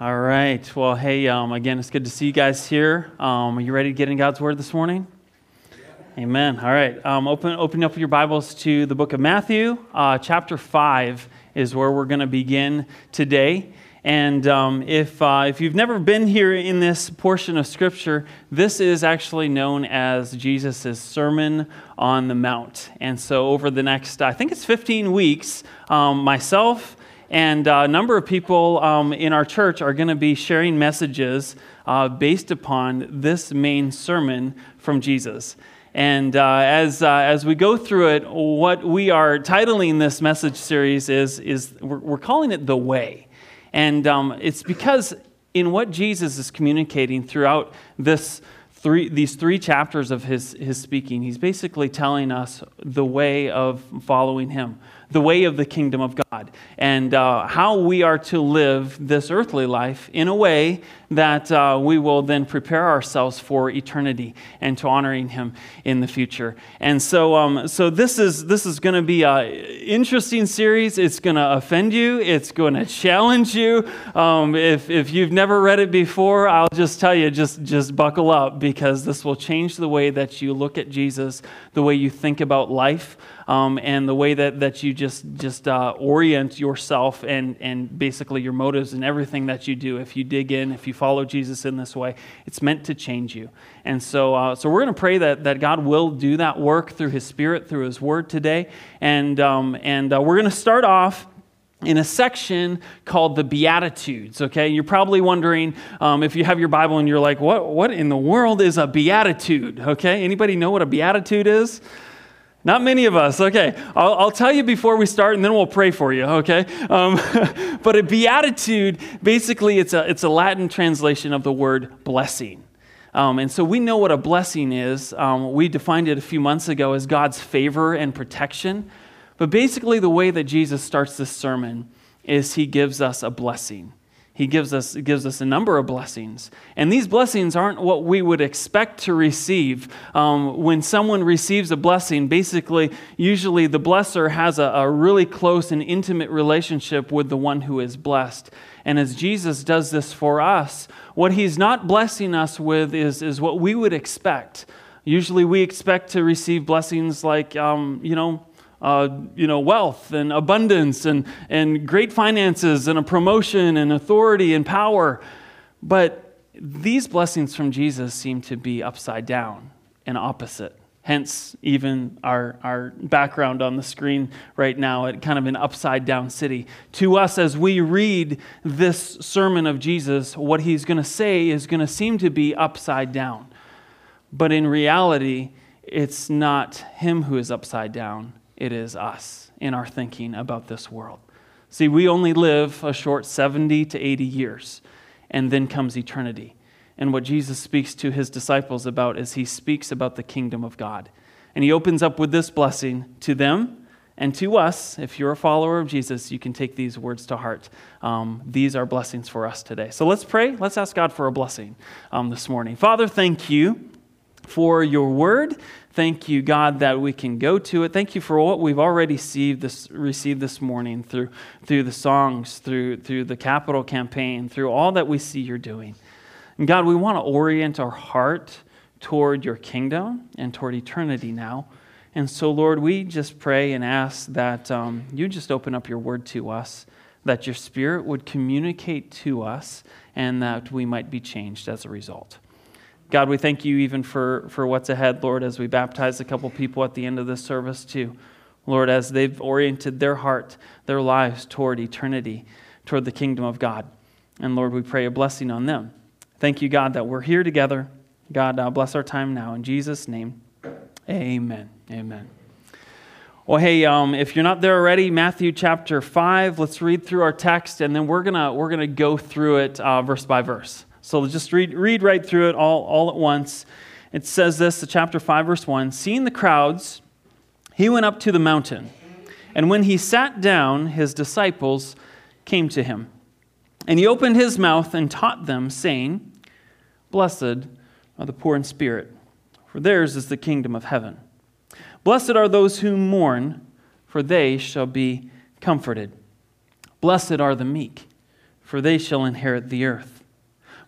All right. Well, hey, um, again, it's good to see you guys here. Um, are you ready to get in God's Word this morning? Amen. All right. Um, open, open up your Bibles to the book of Matthew. Uh, chapter 5 is where we're going to begin today. And um, if, uh, if you've never been here in this portion of Scripture, this is actually known as Jesus' Sermon on the Mount. And so, over the next, I think it's 15 weeks, um, myself, and a number of people um, in our church are going to be sharing messages uh, based upon this main sermon from Jesus. And uh, as, uh, as we go through it, what we are titling this message series is, is we're, we're calling it The Way. And um, it's because in what Jesus is communicating throughout this three, these three chapters of his, his speaking, he's basically telling us the way of following him the way of the kingdom of God and uh, how we are to live this earthly life in a way that uh, we will then prepare ourselves for eternity and to honoring Him in the future. And so, um, so this is this is going to be an interesting series. It's going to offend you. It's going to challenge you. Um, if if you've never read it before, I'll just tell you, just just buckle up because this will change the way that you look at Jesus, the way you think about life um, and the way that, that you just, just uh, orient yourself and, and basically your motives and everything that you do. If you dig in, if you follow Jesus in this way, it's meant to change you. And so, uh, so we're going to pray that, that God will do that work through His Spirit, through His Word today. And, um, and uh, we're going to start off in a section called the Beatitudes. Okay, you're probably wondering um, if you have your Bible and you're like, what, what in the world is a beatitude? Okay, anybody know what a beatitude is? Not many of us. Okay. I'll, I'll, tell you before we start and then we'll pray for you, okay? Um, but a beatitude, basically, it's a, it's a Latin translation of the word blessing. Um, and so we know what a blessing is. Um, we defined it a few months ago as God's favor and protection. But basically, the way that Jesus starts this sermon is he gives us a blessing. He gives us, gives us a number of blessings. And these blessings aren't what we would expect to receive. Um, when someone receives a blessing, basically, usually the blesser has a, a really close and intimate relationship with the one who is blessed. And as Jesus does this for us, what he's not blessing us with is, is what we would expect. Usually we expect to receive blessings like, um, you know, uh, you know, wealth and abundance and, and great finances and a promotion and authority and power. But these blessings from Jesus seem to be upside down and opposite. Hence, even our, our background on the screen right now at kind of an upside down city. To us, as we read this sermon of Jesus, what he's going to say is going to seem to be upside down. But in reality, it's not him who is upside down, it is us in our thinking about this world. See, we only live a short 70 to 80 years, and then comes eternity. And what Jesus speaks to his disciples about is he speaks about the kingdom of God. And he opens up with this blessing to them and to us. If you're a follower of Jesus, you can take these words to heart. Um, these are blessings for us today. So let's pray. Let's ask God for a blessing um, this morning. Father, thank you for your word. Thank you, God, that we can go to it. Thank you for what we've already received this, received this morning through, through the songs, through, through the capital campaign, through all that we see you're doing. And God, we want to orient our heart toward your kingdom and toward eternity now. And so, Lord, we just pray and ask that um, you just open up your word to us, that your spirit would communicate to us, and that we might be changed as a result. God, we thank you even for, for what's ahead, Lord, as we baptize a couple people at the end of this service, too. Lord, as they've oriented their heart, their lives toward eternity, toward the kingdom of God. And Lord, we pray a blessing on them. Thank you, God, that we're here together. God, uh, bless our time now. In Jesus' name, amen. Amen. Well, hey, um, if you're not there already, Matthew chapter 5, let's read through our text, and then we're going to we're gonna go through it uh, verse by verse. So just read, read right through it all, all at once. It says this, the chapter 5, verse 1 Seeing the crowds, he went up to the mountain. And when he sat down, his disciples came to him. And he opened his mouth and taught them, saying, Blessed are the poor in spirit, for theirs is the kingdom of heaven. Blessed are those who mourn, for they shall be comforted. Blessed are the meek for they shall inherit the earth.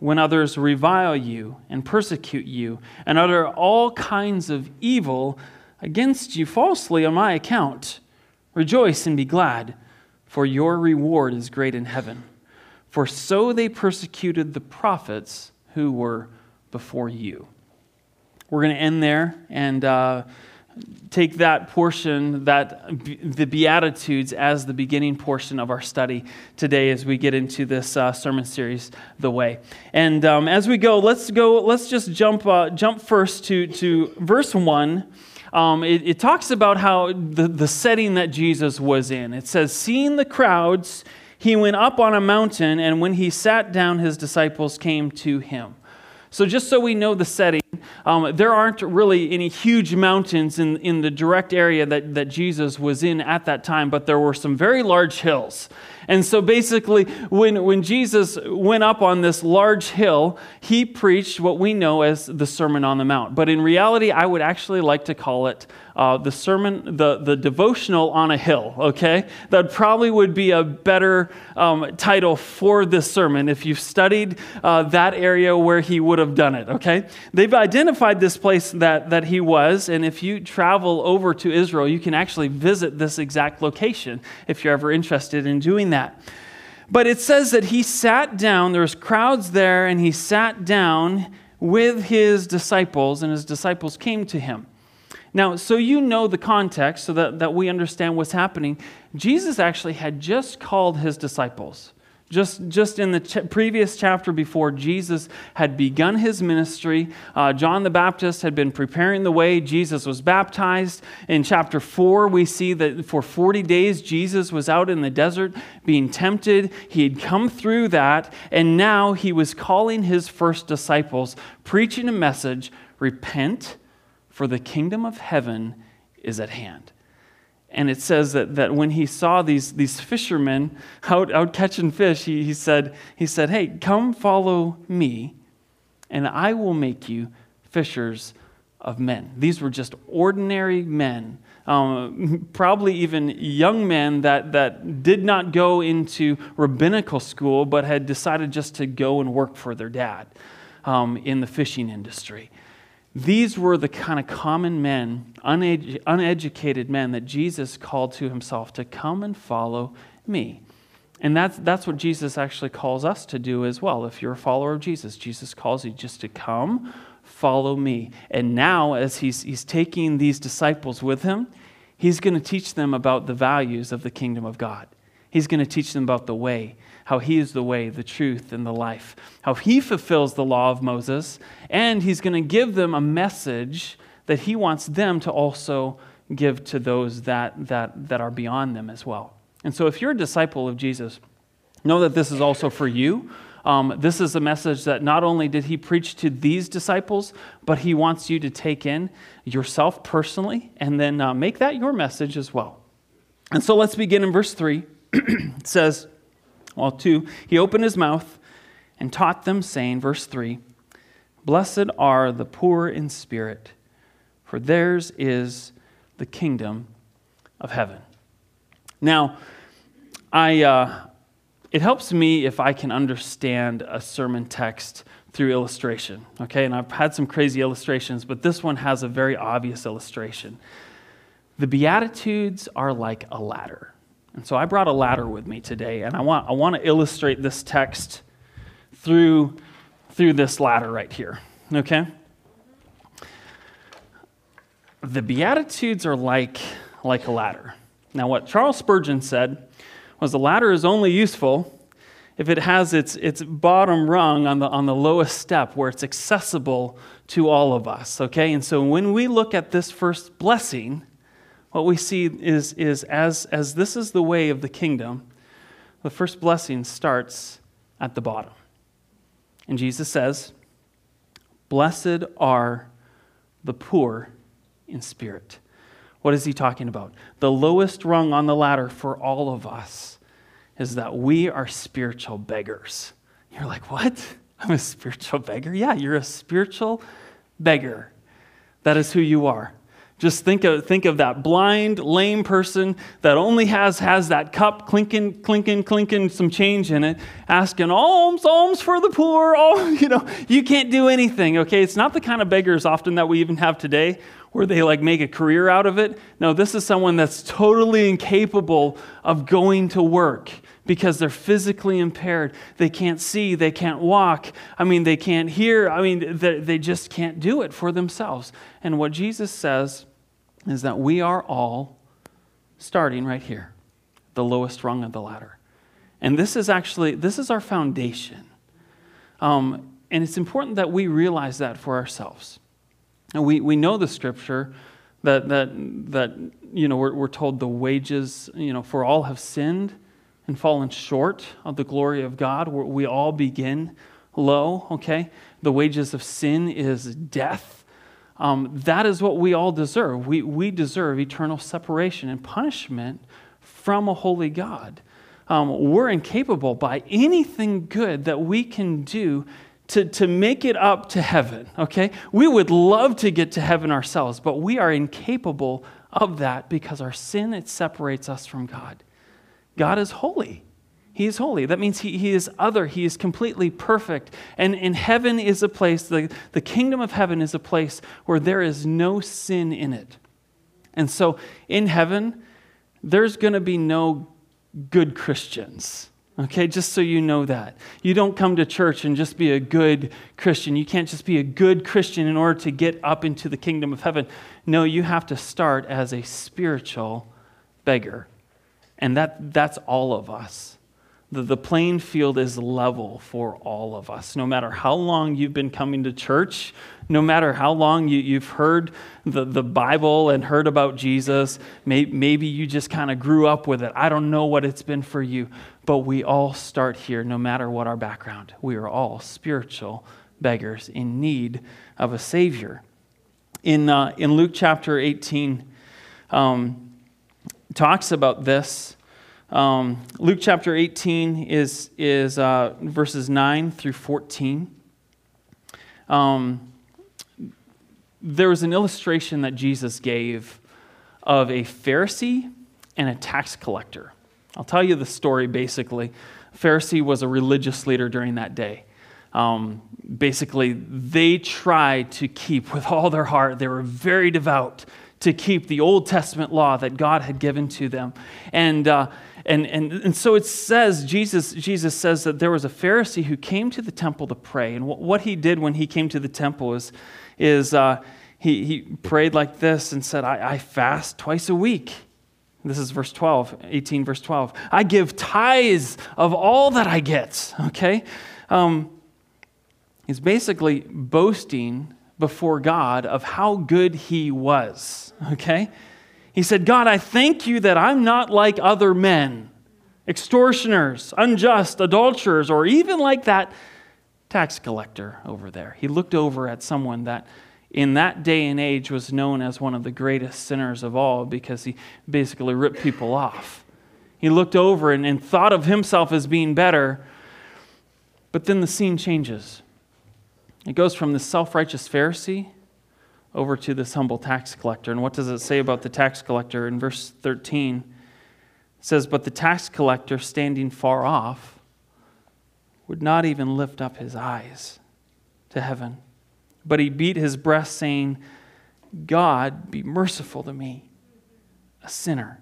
when others revile you and persecute you and utter all kinds of evil against you falsely on my account. Rejoice and be glad, for your reward is great in heaven. For so they persecuted the prophets who were before you. We're going to end there and uh, take that portion, that the Beatitudes, as the beginning portion of our study today as we get into this uh, sermon series, The Way. And um, as we go, let's go. Let's just jump uh, jump first to to verse one. Um, it, it, talks about how the, the setting that Jesus was in. It says, Seeing the crowds, he went up on a mountain, and when he sat down, his disciples came to him. So, just so we know the setting, um, there aren't really any huge mountains in, in the direct area that, that Jesus was in at that time, but there were some very large hills. And so basically, when, when Jesus went up on this large hill, he preached what we know as the Sermon on the Mount. But in reality, I would actually like to call it uh, the sermon, the, the devotional on a hill, okay? That probably would be a better um, title for this sermon if you've studied uh, that area where he would have done it, okay? They've identified this place that, that he was, and if you travel over to Israel, you can actually visit this exact location if you're ever interested in doing that. But it says that he sat down, there was crowds there, and he sat down with his disciples, and his disciples came to him. Now, so you know the context so that, that we understand what's happening. Jesus actually had just called his disciples. Just, just in the ch- previous chapter before, Jesus had begun his ministry. Uh, John the Baptist had been preparing the way. Jesus was baptized. In chapter 4, we see that for 40 days, Jesus was out in the desert being tempted. He had come through that, and now he was calling his first disciples, preaching a message repent for the kingdom of heaven is at hand. And it says that, that when he saw these, these fishermen out, out catching fish, he, he, said, he said, Hey, come follow me, and I will make you fishers of men. These were just ordinary men, um, probably even young men that, that did not go into rabbinical school, but had decided just to go and work for their dad um, in the fishing industry. These were the kind of common men, uned- uneducated men that Jesus called to himself to come and follow me. And that's, that's what Jesus actually calls us to do as well. If you're a follower of Jesus, Jesus calls you just to come, follow me. And now, as he's, he's taking these disciples with him, he's going to teach them about the values of the kingdom of God. He's going to teach them about the way how he is the way, the truth, and the life, how he fulfills the law of Moses, and he's going to give them a message that he wants them to also give to those that, that, that are beyond them as well. And so, if you're a disciple of Jesus, know that this is also for you. Um, this is a message that not only did he preach to these disciples, but he wants you to take in yourself personally and then uh, make that your message as well. And so let's begin in verse 3. it says, well, two, he opened his mouth and taught them, saying, verse 3 Blessed are the poor in spirit, for theirs is the kingdom of heaven. Now, I, uh, it helps me if I can understand a sermon text through illustration, okay? And I've had some crazy illustrations, but this one has a very obvious illustration. The Beatitudes are like a ladder. And so I brought a ladder with me today, and I want, I want to illustrate this text through, through this ladder right here. Okay? The Beatitudes are like, like a ladder. Now, what Charles Spurgeon said was the ladder is only useful if it has its, its bottom rung on the, on the lowest step where it's accessible to all of us. Okay? And so when we look at this first blessing, what we see is, is as, as this is the way of the kingdom, the first blessing starts at the bottom. And Jesus says, Blessed are the poor in spirit. What is he talking about? The lowest rung on the ladder for all of us is that we are spiritual beggars. You're like, what? I'm a spiritual beggar? Yeah, you're a spiritual beggar. That is who you are. Just think of, think of that blind, lame person that only has, has that cup clinking, clinking, clinking, some change in it, asking alms, alms for the poor. Oh, you know, you can't do anything, okay? It's not the kind of beggars often that we even have today where they like make a career out of it. No, this is someone that's totally incapable of going to work because they're physically impaired. They can't see, they can't walk. I mean, they can't hear. I mean, they, they just can't do it for themselves. And what Jesus says is that we are all starting right here, the lowest rung of the ladder. And this is actually, this is our foundation. Um, and it's important that we realize that for ourselves. And we, we know the scripture that, that, that you know, we're, we're told the wages, you know, for all have sinned and fallen short of the glory of God. We all begin low, okay? The wages of sin is death um, that is what we all deserve. We, we deserve eternal separation and punishment from a holy God. Um, we're incapable by anything good that we can do to, to make it up to heaven, okay? We would love to get to heaven ourselves, but we are incapable of that because our sin, it separates us from God. God is holy. He is holy. That means he, he is other. He is completely perfect. And, in heaven is a place, the, the kingdom of heaven is a place where there is no sin in it. And so in heaven, there's going to be no good Christians. Okay, just so you know that. You don't come to church and just be a good Christian. You can't just be a good Christian in order to get up into the kingdom of heaven. No, you have to start as a spiritual beggar. And that, that's all of us. The, the playing field is level for all of us. No matter how long you've been coming to church, no matter how long you, you've heard the, the Bible and heard about Jesus, may, maybe you just kind of grew up with it. I don't know what it's been for you, but we all start here, no matter what our background. We are all spiritual beggars in need of a Savior. In, uh, in Luke chapter 18, um, talks about this. Um, Luke chapter 18 is, is uh, verses 9 through 14. Um, there was an illustration that Jesus gave of a Pharisee and a tax collector. I'll tell you the story basically. Pharisee was a religious leader during that day. Um, basically, they tried to keep with all their heart, they were very devout to keep the Old Testament law that God had given to them. And uh, and, and, and so it says, Jesus, Jesus says that there was a Pharisee who came to the temple to pray. And what he did when he came to the temple is, is uh, he, he prayed like this and said, I, I fast twice a week. This is verse 12, 18, verse 12. I give tithes of all that I get. Okay? Um, he's basically boasting before God of how good he was. Okay? He said, God, I thank you that I'm not like other men, extortioners, unjust, adulterers, or even like that tax collector over there. He looked over at someone that in that day and age was known as one of the greatest sinners of all because he basically ripped people off. He looked over and, and thought of himself as being better, but then the scene changes. It goes from the self righteous Pharisee over to this humble tax collector. And what does it say about the tax collector? In verse 13, it says, But the tax collector, standing far off, would not even lift up his eyes to heaven, but he beat his breast, saying, God, be merciful to me, a sinner.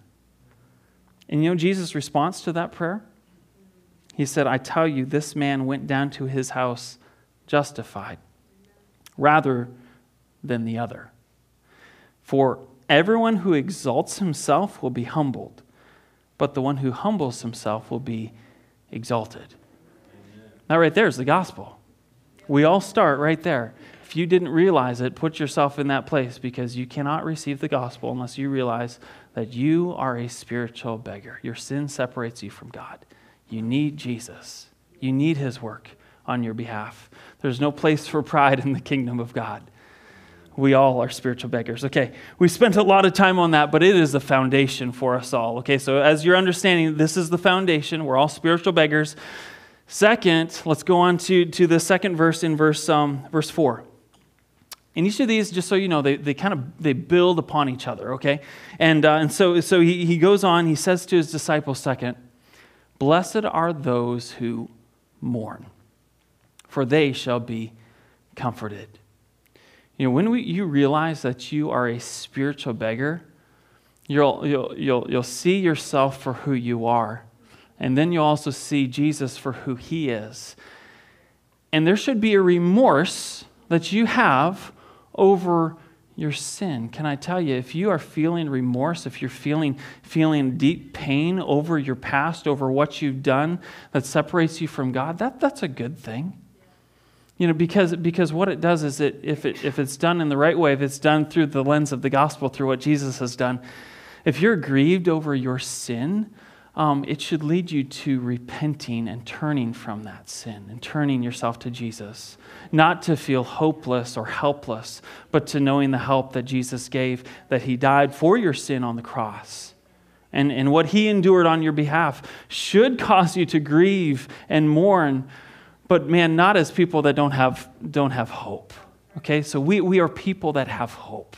And you know Jesus' response to that prayer? He said, I tell you, this man went down to his house justified rather than the other. For everyone who exalts himself will be humbled, but the one who humbles himself will be exalted. Amen. That right there is the gospel. We all start right there. If you didn't realize it, put yourself in that place because you cannot receive the gospel unless you realize that you are a spiritual beggar. Your sin separates you from God. You need Jesus, you need his work on your behalf. There's no place for pride in the kingdom of God. We all are spiritual beggars. Okay, we spent a lot of time on that, but it is the foundation for us all. Okay, so as you're understanding, this is the foundation. We're all spiritual beggars. Second, let's go on to, to the second verse in verse, um, verse 4. And each of these, just so you know, they, they kind of they build upon each other, okay? And, uh, and so, so he, he goes on, he says to his disciples, second, Blessed are those who mourn, for they shall be comforted. You know, when we, you realize that you are a spiritual beggar, you'll, you'll, you'll, you'll see yourself for who you are. And then you'll also see Jesus for who he is. And there should be a remorse that you have over your sin. Can I tell you, if you are feeling remorse, if you're feeling, feeling deep pain over your past, over what you've done that separates you from God, that, that's a good thing. You know, because, because what it does is it, if, it, if it's done in the right way, if it's done through the lens of the gospel, through what Jesus has done, if you're grieved over your sin, um, it should lead you to repenting and turning from that sin and turning yourself to Jesus. Not to feel hopeless or helpless, but to knowing the help that Jesus gave, that He died for your sin on the cross. And, and what He endured on your behalf should cause you to grieve and mourn but man, not as people that don't have, don't have hope. Okay, so we, we are people that have hope.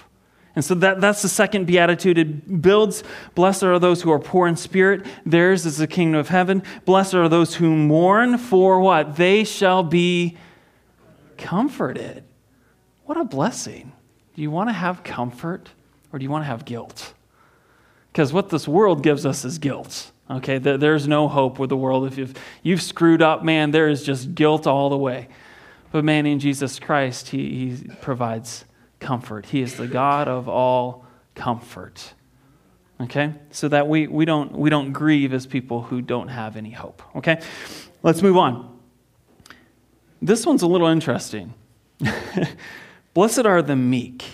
And so that, that's the second beatitude. It builds, blessed are those who are poor in spirit, theirs is the kingdom of heaven. Blessed are those who mourn, for what? They shall be comforted. What a blessing. Do you want to have comfort or do you want to have guilt? Because what this world gives us is guilt. Okay, there's no hope with the world. If you've, you've screwed up, man, there is just guilt all the way. But man, in Jesus Christ, he, he provides comfort. He is the God of all comfort. Okay? So that we, we, don't, we don't grieve as people who don't have any hope. Okay? Let's move on. This one's a little interesting. Blessed are the meek,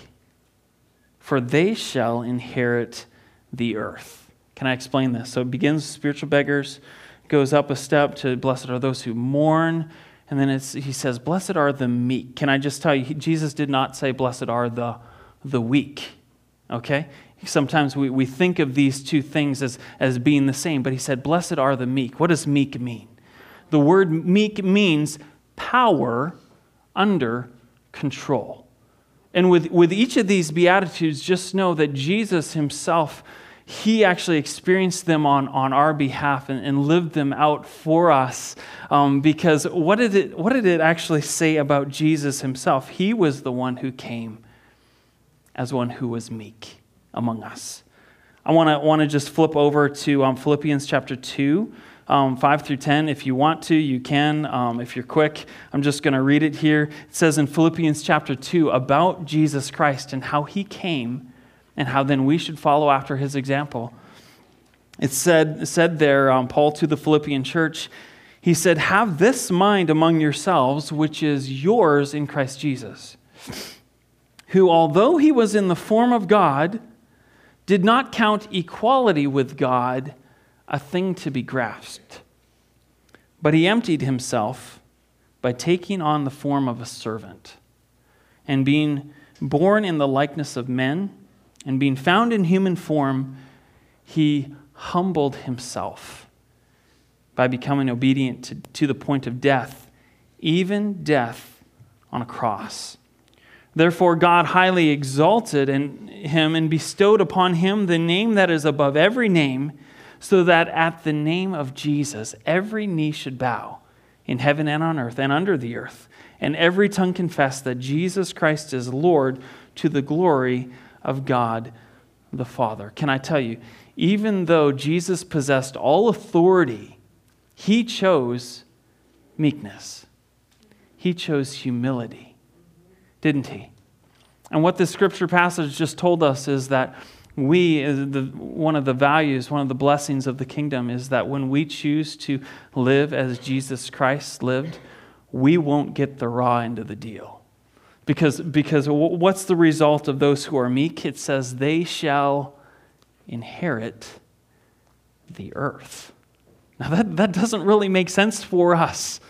for they shall inherit the earth. Can I explain this? So it begins with spiritual beggars, goes up a step to blessed are those who mourn, and then he says, Blessed are the meek. Can I just tell you, Jesus did not say, Blessed are the, the weak. Okay? Sometimes we, we think of these two things as, as being the same, but he said, Blessed are the meek. What does meek mean? The word meek means power under control. And with, with each of these Beatitudes, just know that Jesus himself he actually experienced them on, on our behalf and, and lived them out for us. Um, because what did, it, what did it actually say about Jesus himself? He was the one who came as one who was meek among us. I want to just flip over to um, Philippians chapter 2. Um, 5 through 10. If you want to, you can. Um, if you're quick, I'm just going to read it here. It says in Philippians chapter 2 about Jesus Christ and how he came and how then we should follow after his example. It said, said there, um, Paul to the Philippian church, he said, Have this mind among yourselves, which is yours in Christ Jesus, who, although he was in the form of God, did not count equality with God a thing to be grasped. But he emptied himself by taking on the form of a servant, and being born in the likeness of men and being found in human form, he humbled himself by becoming obedient to, to the point of death, even death on a cross. Therefore, God highly exalted in him and bestowed upon him the name that is above every name, so that at the name of Jesus every knee should bow in heaven and on earth and under the earth, and every tongue confess that Jesus Christ is Lord to the glory of God the Father. Can I tell you, even though Jesus possessed all authority, he chose meekness. He chose humility, didn't he? And what this scripture passage just told us is that we, the, one of the values, one of the blessings of the kingdom is that when we choose to live as Jesus Christ lived, we won't get the raw end of the deal. Because, because what's the result of those who are meek? It says, they shall inherit the earth. Now, that, that doesn't really make sense for us.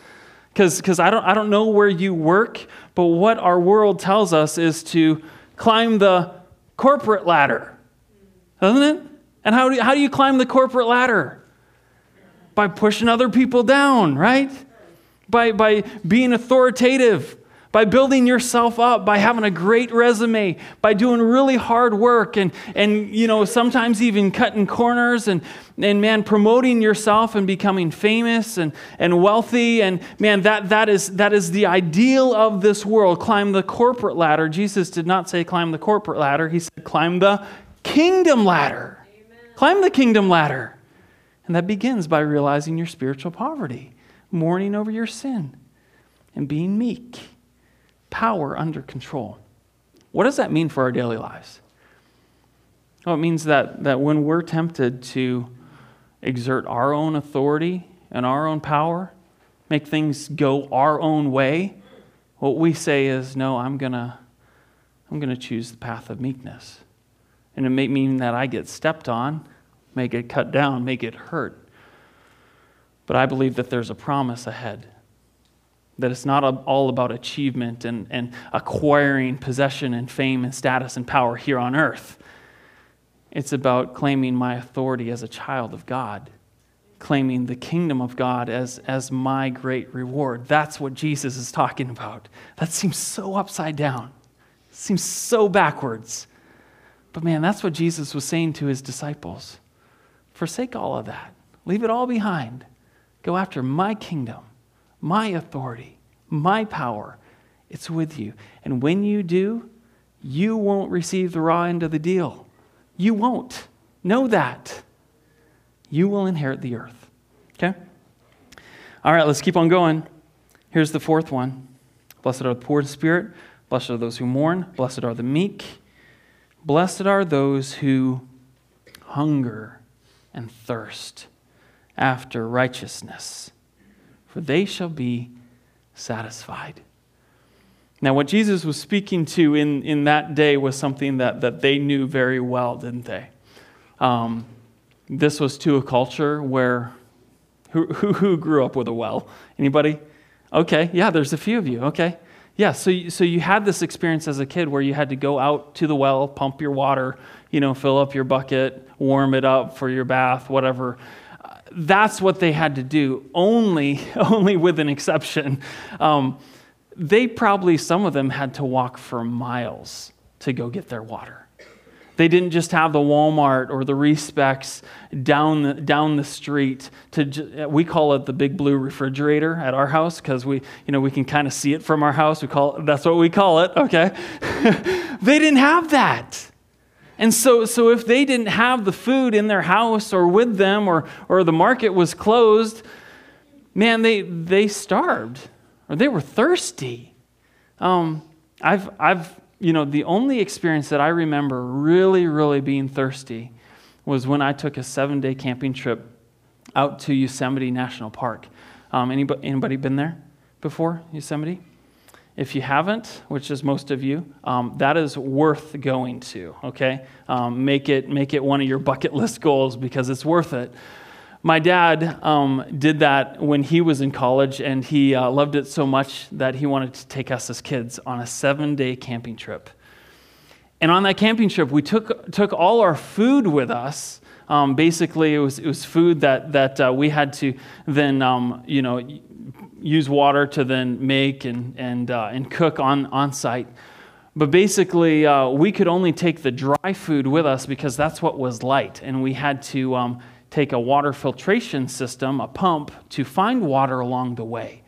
Because I don't, I don't know where you work, but what our world tells us is to climb the corporate ladder, doesn't it? And how do how do you climb the corporate ladder? By pushing other people down, right? By, by being authoritative, by building yourself up, by having a great resume, by doing really hard work and, and you know, sometimes even cutting corners and, and man, promoting yourself and becoming famous and, and wealthy. And man, that, that, is, that is the ideal of this world. Climb the corporate ladder. Jesus did not say climb the corporate ladder, he said climb the kingdom ladder. Amen. Climb the kingdom ladder. And that begins by realizing your spiritual poverty, mourning over your sin, and being meek power under control. What does that mean for our daily lives? Well, it means that, that when we're tempted to exert our own authority and our own power, make things go our own way, what we say is, no, I'm going to I'm going to choose the path of meekness. And it may mean that I get stepped on, may get cut down, may get hurt. But I believe that there's a promise ahead that it's not all about achievement and, and acquiring possession and fame and status and power here on earth. It's about claiming my authority as a child of God, claiming the kingdom of God as, as my great reward. That's what Jesus is talking about. That seems so upside down, seems so backwards. But man, that's what Jesus was saying to his disciples. Forsake all of that, leave it all behind, go after my kingdom my authority, my power. It's with you. And when you do, you won't receive the raw end of the deal. You won't. Know that. You will inherit the earth. Okay? All right, let's keep on going. Here's the fourth one Blessed are the poor in spirit, blessed are those who mourn, blessed are the meek, blessed are those who hunger and thirst after righteousness for they shall be satisfied. Now, what Jesus was speaking to in, in that day was something that, that they knew very well, didn't they? Um, this was to a culture where who, who, who grew up with a well? Anybody? Okay, yeah, there's a few of you. Okay. Yeah, so so you had this experience as a kid where you had to go out to the well, pump your water, you know, fill up your bucket, warm it up for your bath, whatever that's what they had to do, only, only with an exception. Um, they probably, some of them had to walk for miles to go get their water. They didn't just have the Walmart or the Respecs down the, down the street. To we call it the big blue refrigerator at our house because we you know we can kind of see it from our house. We call it, that's what we call it. Okay, they didn't have that. And so, so if they didn't have the food in their house or with them or, or the market was closed, man, they, they starved or they were thirsty. Um, I've, I've, you know, the only experience that I remember really, really being thirsty was when I took a seven day camping trip out to Yosemite National Park. Um, anybody, anybody been there before, Yosemite? If you haven't, which is most of you, um, that is worth going to, okay? Um, make, it, make it one of your bucket list goals because it's worth it. My dad um, did that when he was in college, and he uh, loved it so much that he wanted to take us as kids on a seven day camping trip. And on that camping trip, we took, took all our food with us. Um, basically, it was, it was food that, that uh, we had to then, um, you know, use water to then make and, and, uh, and cook on, on site. But basically, uh, we could only take the dry food with us because that's what was light. And we had to um, take a water filtration system, a pump, to find water along the way.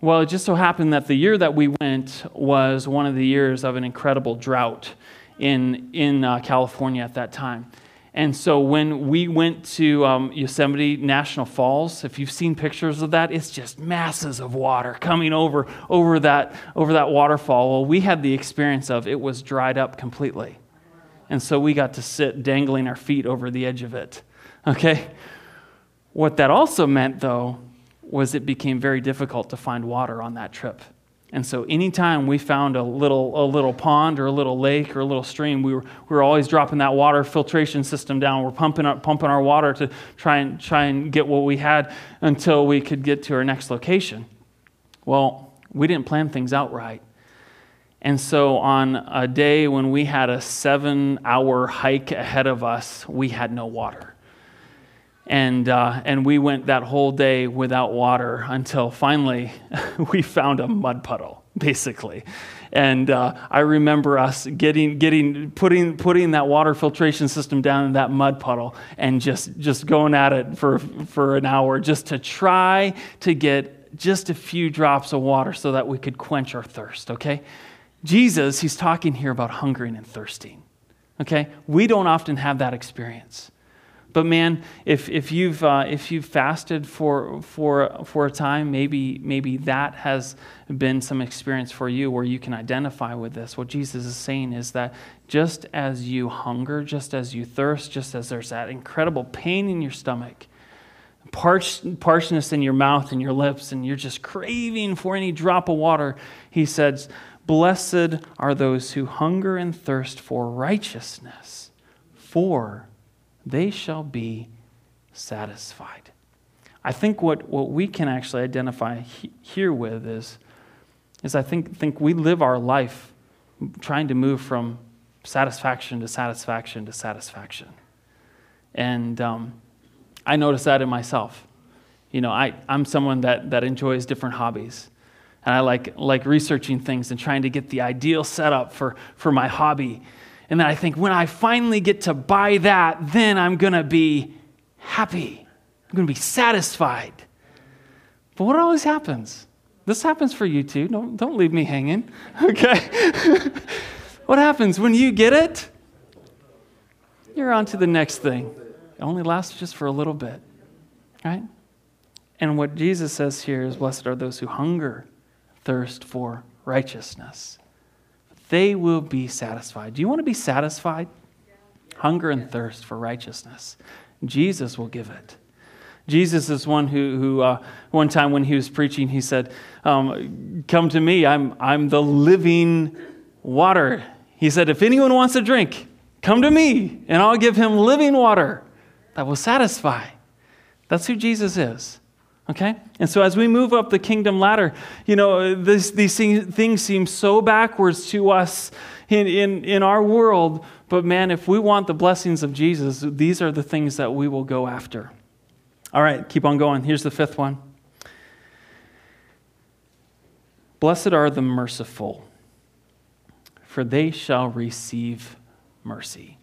Well, it just so happened that the year that we went was one of the years of an incredible drought in, in uh, California at that time. And so when we went to um, Yosemite National Falls, if you've seen pictures of that, it's just masses of water coming over, over, that, over that waterfall. Well, we had the experience of it was dried up completely. And so we got to sit dangling our feet over the edge of it. Okay? What that also meant, though, was it became very difficult to find water on that trip. And so anytime we found a little, a little pond or a little lake or a little stream, we were, we were always dropping that water filtration system down. We're pumping, up, pumping our water to try and, try and get what we had until we could get to our next location. Well, we didn't plan things out right. And so, on a day when we had a seven hour hike ahead of us, we had no water. And, uh, and we went that whole day without water until finally we found a mud puddle, basically. And uh, I remember us getting, getting, putting, putting that water filtration system down in that mud puddle and just, just going at it for, for an hour just to try to get just a few drops of water so that we could quench our thirst, okay? Jesus, he's talking here about hungering and thirsting, okay? We don't often have that experience. But man, if, if, you've, uh, if you've fasted for, for, for a time, maybe, maybe that has been some experience for you where you can identify with this. What Jesus is saying is that just as you hunger, just as you thirst, just as there's that incredible pain in your stomach, parch, parchness in your mouth and your lips, and you're just craving for any drop of water, he says, Blessed are those who hunger and thirst for righteousness, for they shall be satisfied. I think what, what we can actually identify he, here with is, is I think, think we live our life trying to move from satisfaction to satisfaction to satisfaction. And um, I notice that in myself. You know, I, I'm someone that, that enjoys different hobbies. And I like, like researching things and trying to get the ideal setup for, for my hobby. And then I think, when I finally get to buy that, then I'm going to be happy. I'm going to be satisfied. But what always happens? This happens for you too. Don't, don't leave me hanging, okay? what happens when you get it? You're on to the next thing. It only lasts just for a little bit, right? And what Jesus says here is Blessed are those who hunger, thirst for righteousness they will be satisfied. Do you want to be satisfied? Hunger and thirst for righteousness. Jesus will give it. Jesus is one who, who uh, one time when he was preaching, he said, um, Come to me, I'm, I'm the living water. He said, If anyone wants a drink, come to me, and I'll give him living water that will satisfy. That's who Jesus is. Okay? And so as we move up the kingdom ladder, you know, this, these things seem so backwards to us in, in, in our world. But man, if we want the blessings of Jesus, these are the things that we will go after. All right, keep on going. Here's the fifth one Blessed are the merciful, for they shall receive mercy.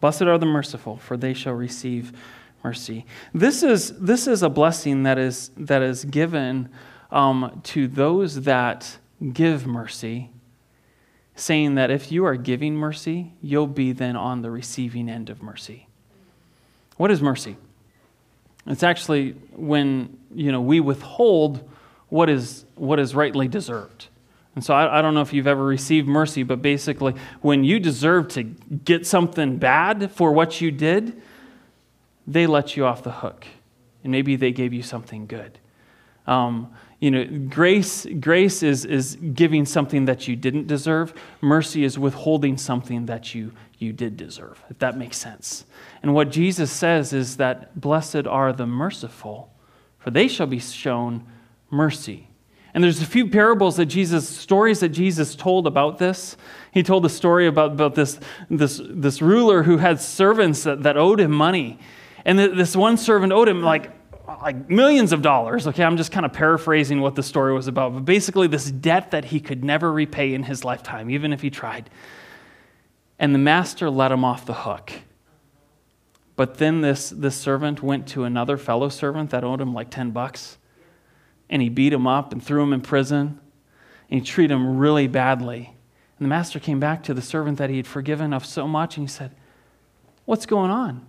Blessed are the merciful, for they shall receive mercy. This is, this is a blessing that is, that is given um, to those that give mercy, saying that if you are giving mercy, you'll be then on the receiving end of mercy. What is mercy? It's actually when you know we withhold what is what is rightly deserved. And so I, I, don't know if you've ever received mercy, but basically, when you deserve to get something bad for what you did, they let you off the hook. And maybe they gave you something good. Um, you know, grace, grace is, is giving something that you didn't deserve. Mercy is withholding something that you, you did deserve, if that makes sense. And what Jesus says is that blessed are the merciful, for they shall be shown mercy. And there's a few parables that Jesus, stories that Jesus told about this. He told a story about, about this, this, this ruler who had servants that, that owed him money. And this one servant owed him like, like millions of dollars. Okay, I'm just kind of paraphrasing what the story was about. But basically, this debt that he could never repay in his lifetime, even if he tried. And the master let him off the hook. But then this, this servant went to another fellow servant that owed him like 10 bucks. And he beat him up and threw him in prison. And he treated him really badly. And the master came back to the servant that he had forgiven of so much and he said, What's going on?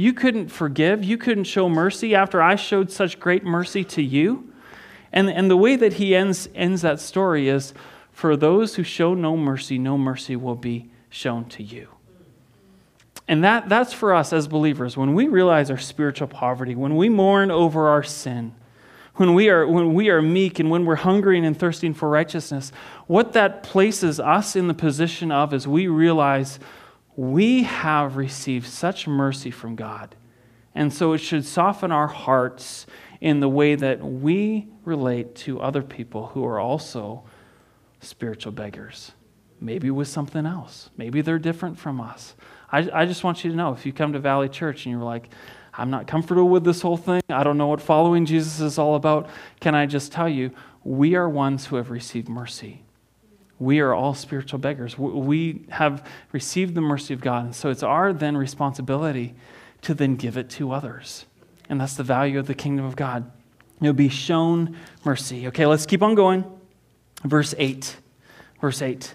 You couldn't forgive. You couldn't show mercy after I showed such great mercy to you. And, and the way that he ends, ends that story is for those who show no mercy, no mercy will be shown to you. And that, that's for us as believers. When we realize our spiritual poverty, when we mourn over our sin, when we are, when we are meek and when we're hungering and thirsting for righteousness, what that places us in the position of is we realize we have received such mercy from God. And so it should soften our hearts in the way that we relate to other people who are also spiritual beggars. Maybe with something else. Maybe they're different from us. I, I just want you to know if you come to Valley Church and you're like, I'm not comfortable with this whole thing, I don't know what following Jesus is all about, can I just tell you, we are ones who have received mercy. We are all spiritual beggars. We have received the mercy of God. And so it's our then responsibility to then give it to others. And that's the value of the kingdom of God. You'll be shown mercy. Okay, let's keep on going. Verse 8. Verse 8.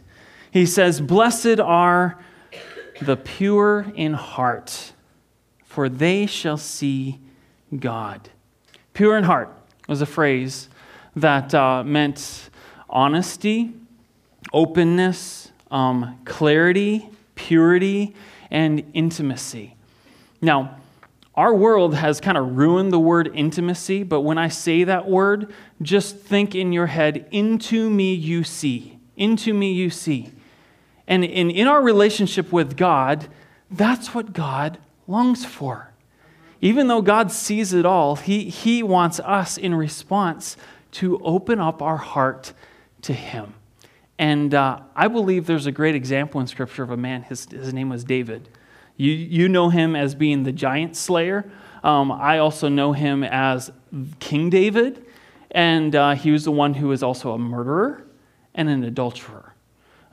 He says, Blessed are the pure in heart, for they shall see God. Pure in heart was a phrase that uh, meant honesty, openness, um, clarity, purity, and intimacy. Now, our world has kind of ruined the word intimacy, but when I say that word, just think in your head, into me you see. Into me you see. And in, in our relationship with God, that's what God longs for. Even though God sees it all, He, he wants us in response to open up our heart to Him. And uh, I believe there's a great example in Scripture of a man, his, his name was David. You, you know him as being the giant slayer. Um, I also know him as King David, and uh, he was the one who was also a murderer and an adulterer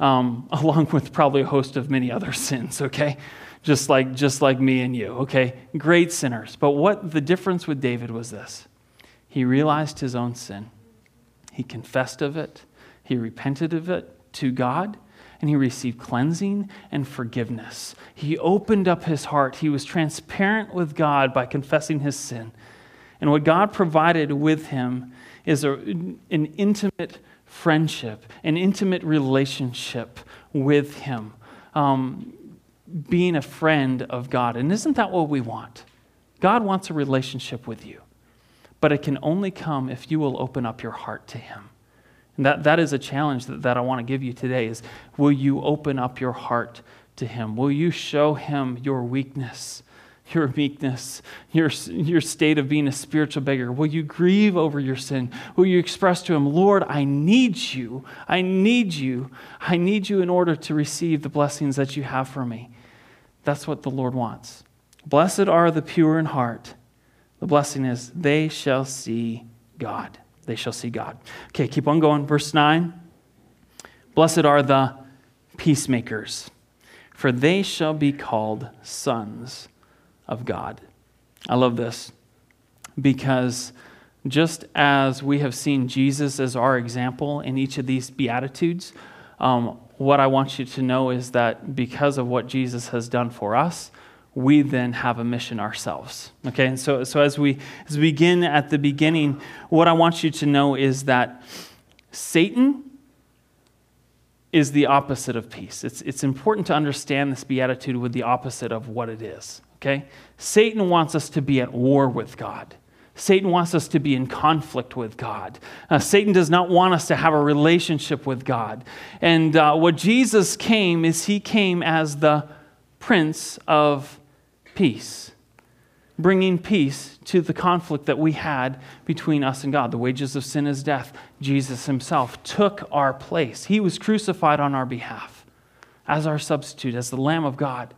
um, along with probably a host of many other sins, okay? Just like, just like me and you, okay? Great sinners. But what the difference with David was this he realized his own sin, he confessed of it, he repented of it to God, and he received cleansing and forgiveness. He opened up his heart. He was transparent with God by confessing his sin. And what God provided with him is a, an intimate friendship, an intimate relationship with Him, um, being a friend of God. And isn't that what we want? God wants a relationship with you, but it can only come if you will open up your heart to Him. And that, that is a challenge that, that I want to give you today is will you open up your heart to him? Will you show him your weakness? your meekness, your, your state of being a spiritual beggar? Will you grieve over your sin? Will you express to Him, Lord, I need you. I need you. I need you in order to receive the blessings that you have for me? That's what the Lord wants. Blessed are the pure in heart. The blessing is, they shall see God. They shall see God. Okay, keep on going. Verse 9. Blessed are the peacemakers, for they shall be called sons of God. I love this because just as we have seen Jesus as our example in each of these Beatitudes, um, what I want you to know is that because of what Jesus has done for us, we then have a mission ourselves. Okay, and so, so as, we, as we begin at the beginning, what I want you to know is that Satan is the opposite of peace. It's, it's important to understand this beatitude with the opposite of what it is. Okay? Satan wants us to be at war with God. Satan wants us to be in conflict with God. Uh, Satan does not want us to have a relationship with God. And uh, what Jesus came is he came as the Prince of Peace, bringing peace to the conflict that we had between us and God. The wages of sin is death. Jesus himself took our place, he was crucified on our behalf as our substitute, as the Lamb of God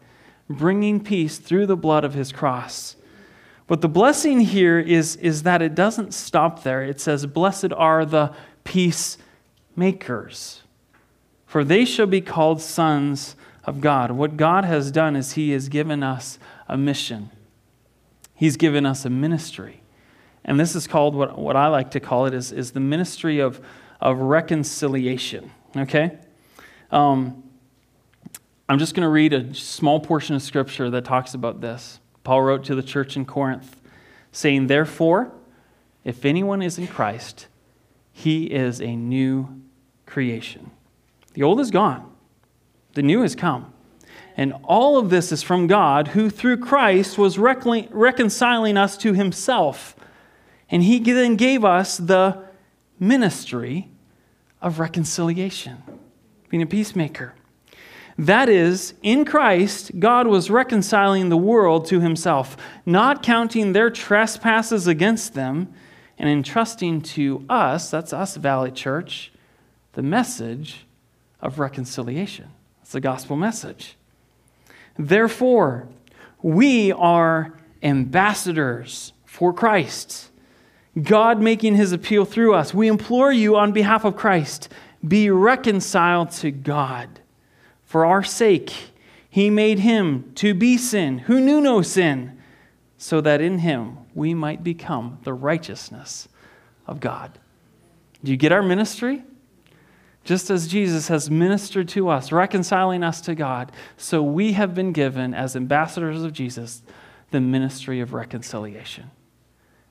bringing peace through the blood of his cross. But the blessing here is, is that it doesn't stop there. It says, Blessed are the peacemakers, for they shall be called sons of God. What God has done is He has given us a mission, He's given us a ministry. And this is called what, what I like to call it is, is the ministry of, of reconciliation. Okay? Um, I'm just going to read a small portion of scripture that talks about this. Paul wrote to the church in Corinth, saying, Therefore, if anyone is in Christ, he is a new creation. The old is gone, the new has come. And all of this is from God, who through Christ was reconciling us to himself. And he then gave us the ministry of reconciliation, being a peacemaker. That is, in Christ, God was reconciling the world to himself, not counting their trespasses against them, and entrusting to us, that's us, Valley Church, the message of reconciliation. That's the gospel message. Therefore, we are ambassadors for Christ, God making his appeal through us. We implore you on behalf of Christ, be reconciled to God. For our sake, he made him to be sin who knew no sin, so that in him we might become the righteousness of God. Do you get our ministry? Just as Jesus has ministered to us, reconciling us to God, so we have been given, as ambassadors of Jesus, the ministry of reconciliation.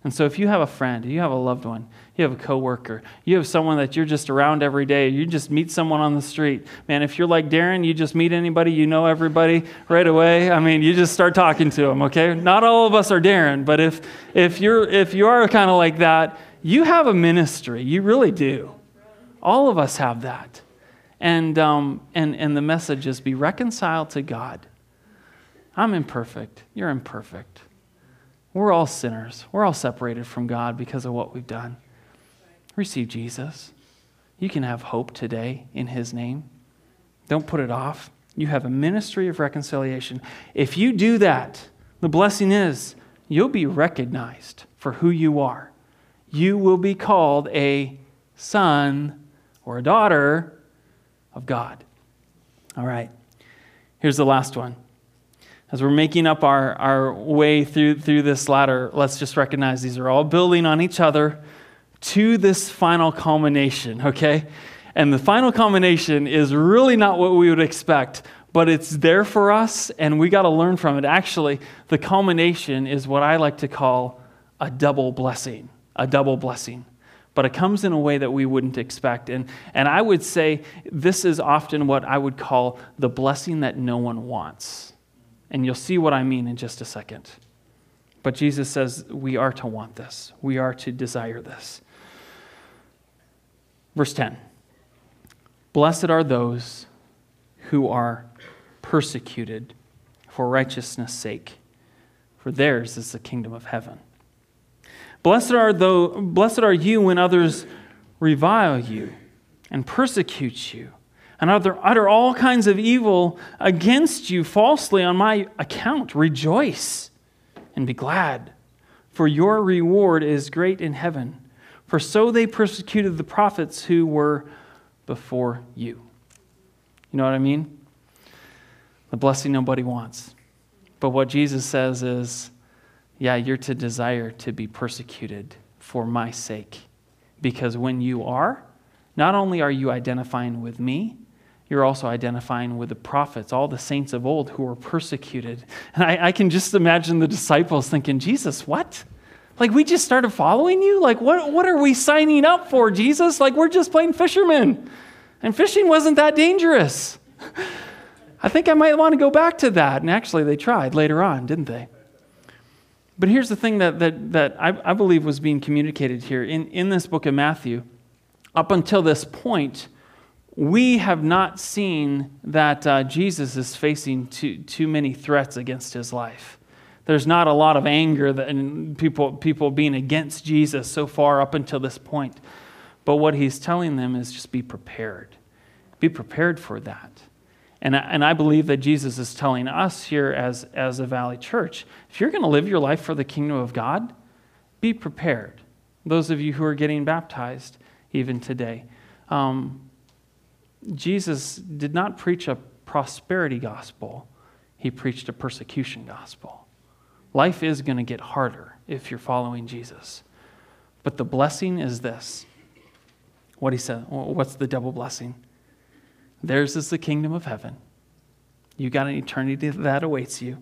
And so if you have a friend, you have a loved one, you have a coworker, you have someone that you're just around every day, you just meet someone on the street. Man, if you're like Darren, you just meet anybody, you know everybody right away. I mean, you just start talking to them, okay? Not all of us are Darren, but if if you're if you are kind of like that, you have a ministry. You really do. All of us have that. And um, and and the message is be reconciled to God. I'm imperfect. You're imperfect. We're all sinners. We're all separated from God because of what we've done. Receive Jesus. You can have hope today in His name. Don't put it off. You have a ministry of reconciliation. If you do that, the blessing is you'll be recognized for who you are. You will be called a son or a daughter of God. All right. Here's the last one as we're making up our, our way through, through this ladder, let's just recognize these are all building on each other to this final culmination, okay? And the final culmination is really not what we would expect, but it's there for us, and we got to learn from it. Actually, the culmination is what I like to call a double blessing. A double blessing. But it comes in a way that we wouldn't expect. And, and I would say this is often what I would call the blessing that no one wants. And you'll see what I mean in just a second. But Jesus says we are to want this, we are to desire this. Verse 10 Blessed are those who are persecuted for righteousness' sake, for theirs is the kingdom of heaven. Blessed are, though, blessed are you when others revile you and persecute you and utter, utter all kinds of evil against you falsely on my account. Rejoice and be glad, for your reward is great in heaven. For so they persecuted the prophets who were before you. You know what I mean? The blessing nobody wants. But what Jesus says is, yeah, you're to desire to be persecuted for my sake. Because when you are, not only are you identifying with me, you're also identifying with the prophets, all the saints of old who were persecuted. And I, I, can just imagine the disciples thinking, Jesus, what? Like, we just started following you? Like, what, what are we signing up for, Jesus? Like, we're just plain fishermen. And fishing wasn't that dangerous. I think I might want to go back to that. And actually, they tried later on, didn't they? But here's the thing that, that, that I, I believe was being communicated here in, in this book of Matthew. Up until this point, we have not seen that uh, Jesus is facing too, too many threats against his life. There's not a lot of anger that, and people, people being against Jesus so far up until this point. But what he's telling them is just be prepared. Be prepared for that. And, and I believe that Jesus is telling us here as, as a Valley Church if you're going to live your life for the kingdom of God, be prepared. Those of you who are getting baptized, even today. Um, Jesus did not preach a prosperity gospel, he preached a persecution gospel. Life is going to get harder if you're following Jesus. But the blessing is this. What he said, what's the double blessing? Theirs is the kingdom of heaven. You got an eternity that awaits you.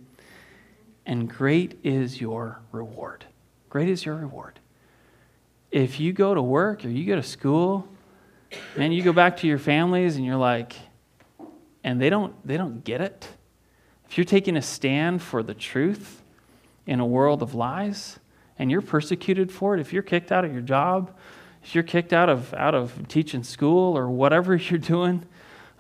And great is your reward. Great is your reward. If you go to work or you go to school and you go back to your families and you're like, and they don't, they don't get it. If you're taking a stand for the truth in a world of lies and you're persecuted for it, if you're kicked out of your job, if you're kicked out of, out of teaching school or whatever you're doing,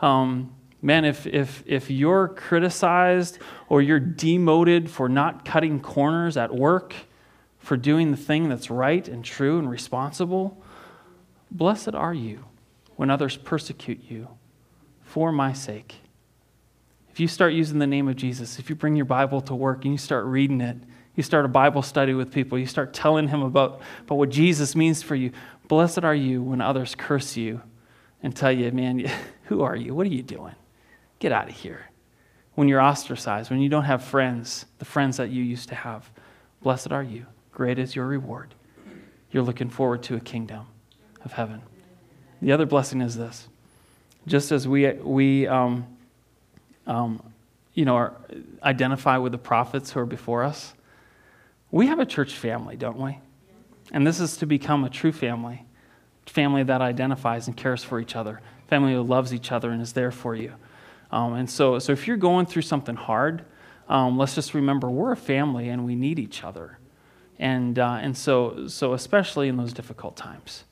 um, Man, if, if, if you're criticized or you're demoted for not cutting corners at work, for doing the thing that's right and true and responsible, blessed are you when others persecute you for my sake. If you start using the name of Jesus, if you bring your Bible to work and you start reading it, you start a Bible study with people, you start telling him about, about what Jesus means for you, blessed are you when others curse you and tell you, man, who are you? What are you doing? Get out of here. When you're ostracized, when you don't have friends, the friends that you used to have, blessed are you. Great is your reward. You're looking forward to a kingdom of heaven. The other blessing is this just as we, we um, um, you know, are, identify with the prophets who are before us, we have a church family, don't we? And this is to become a true family, family that identifies and cares for each other, family who loves each other and is there for you. Um, and so, so if you're going through something hard, um, let's just remember we're a family and we need each other. And, uh, and so, so, especially in those difficult times,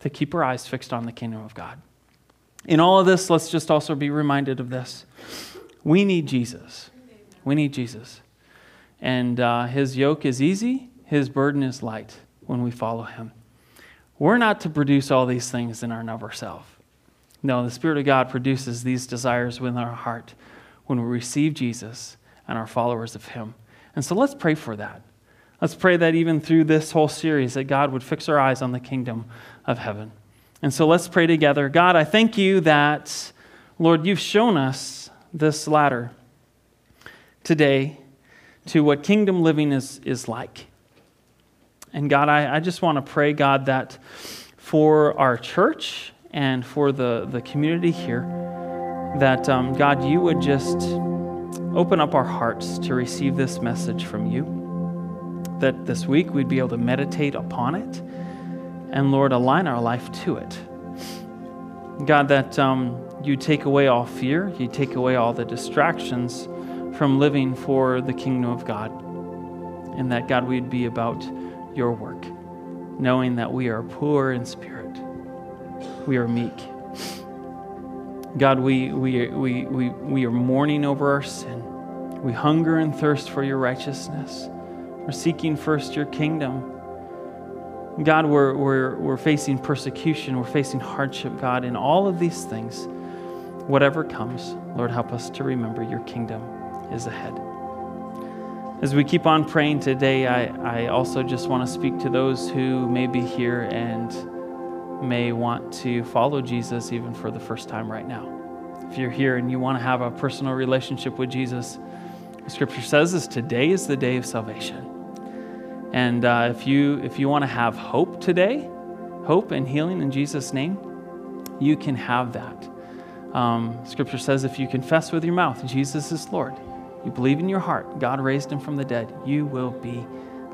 to keep our eyes fixed on the kingdom of God. In all of this, let's just also be reminded of this. We need Jesus. We need Jesus. And uh, his yoke is easy, his burden is light when we follow him. We're not to produce all these things in and of ourselves. No, the Spirit of God produces these desires within our heart when we receive Jesus and are followers of Him. And so let's pray for that. Let's pray that even through this whole series, that God would fix our eyes on the kingdom of heaven. And so let's pray together. God, I thank you that, Lord, you've shown us this ladder today to what kingdom living is, is like. And God, I, I just want to pray, God, that for our church, and for the, the community here, that um, God, you would just open up our hearts to receive this message from you. That this week we'd be able to meditate upon it and, Lord, align our life to it. God, that um, you take away all fear, you take away all the distractions from living for the kingdom of God, and that, God, we'd be about your work, knowing that we are poor in spirit we are meek. God, we, we, we, we, we are mourning over our sin. We hunger and thirst for your righteousness. We're seeking first your kingdom. God, we're, we're, we're facing persecution, we're facing hardship, God, in all of these things. Whatever comes, Lord, help us to remember your kingdom is ahead. As we keep on praying today, I, I also just want to speak to those who may be here and may want to follow Jesus even for the first time right now. If you're here and you want to have a personal relationship with Jesus, Scripture says this today is the day of salvation. And uh, if you if you want to have hope today, hope and healing in Jesus' name, you can have that. Um, scripture says if you confess with your mouth Jesus is Lord, you believe in your heart God raised him from the dead, you will be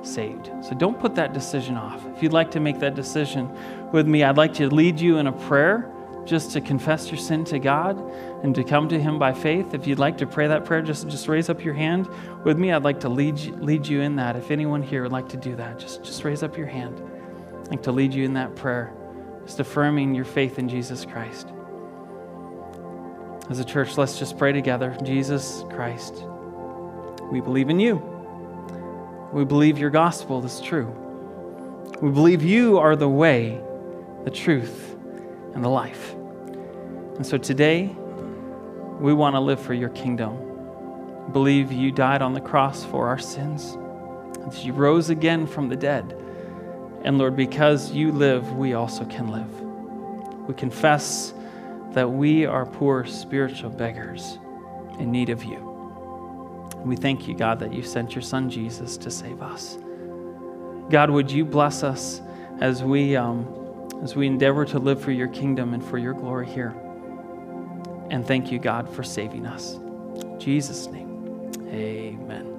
saved. So don't put that decision off. If you'd like to make that decision with me, I'd like to lead you in a prayer just to confess your sin to God and to come to Him by faith. If you'd like to pray that prayer, just, just raise up your hand with me. I'd like to lead you, lead you in that. If anyone here would like to do that, just, just raise up your hand. I'd like to lead you in that prayer, just affirming your faith in Jesus Christ. As a church, let's just pray together. Jesus Christ, we believe in you. We believe your gospel is true. We believe you are the way, the truth, and the life. And so today, we want to live for your kingdom. Believe you died on the cross for our sins, that you rose again from the dead. And Lord, because you live, we also can live. We confess that we are poor spiritual beggars in need of you. We thank you, God, that you sent your son Jesus to save us. God, would you bless us as we, um, as we endeavor to live for your kingdom and for your glory here? And thank you, God, for saving us. In Jesus' name, amen.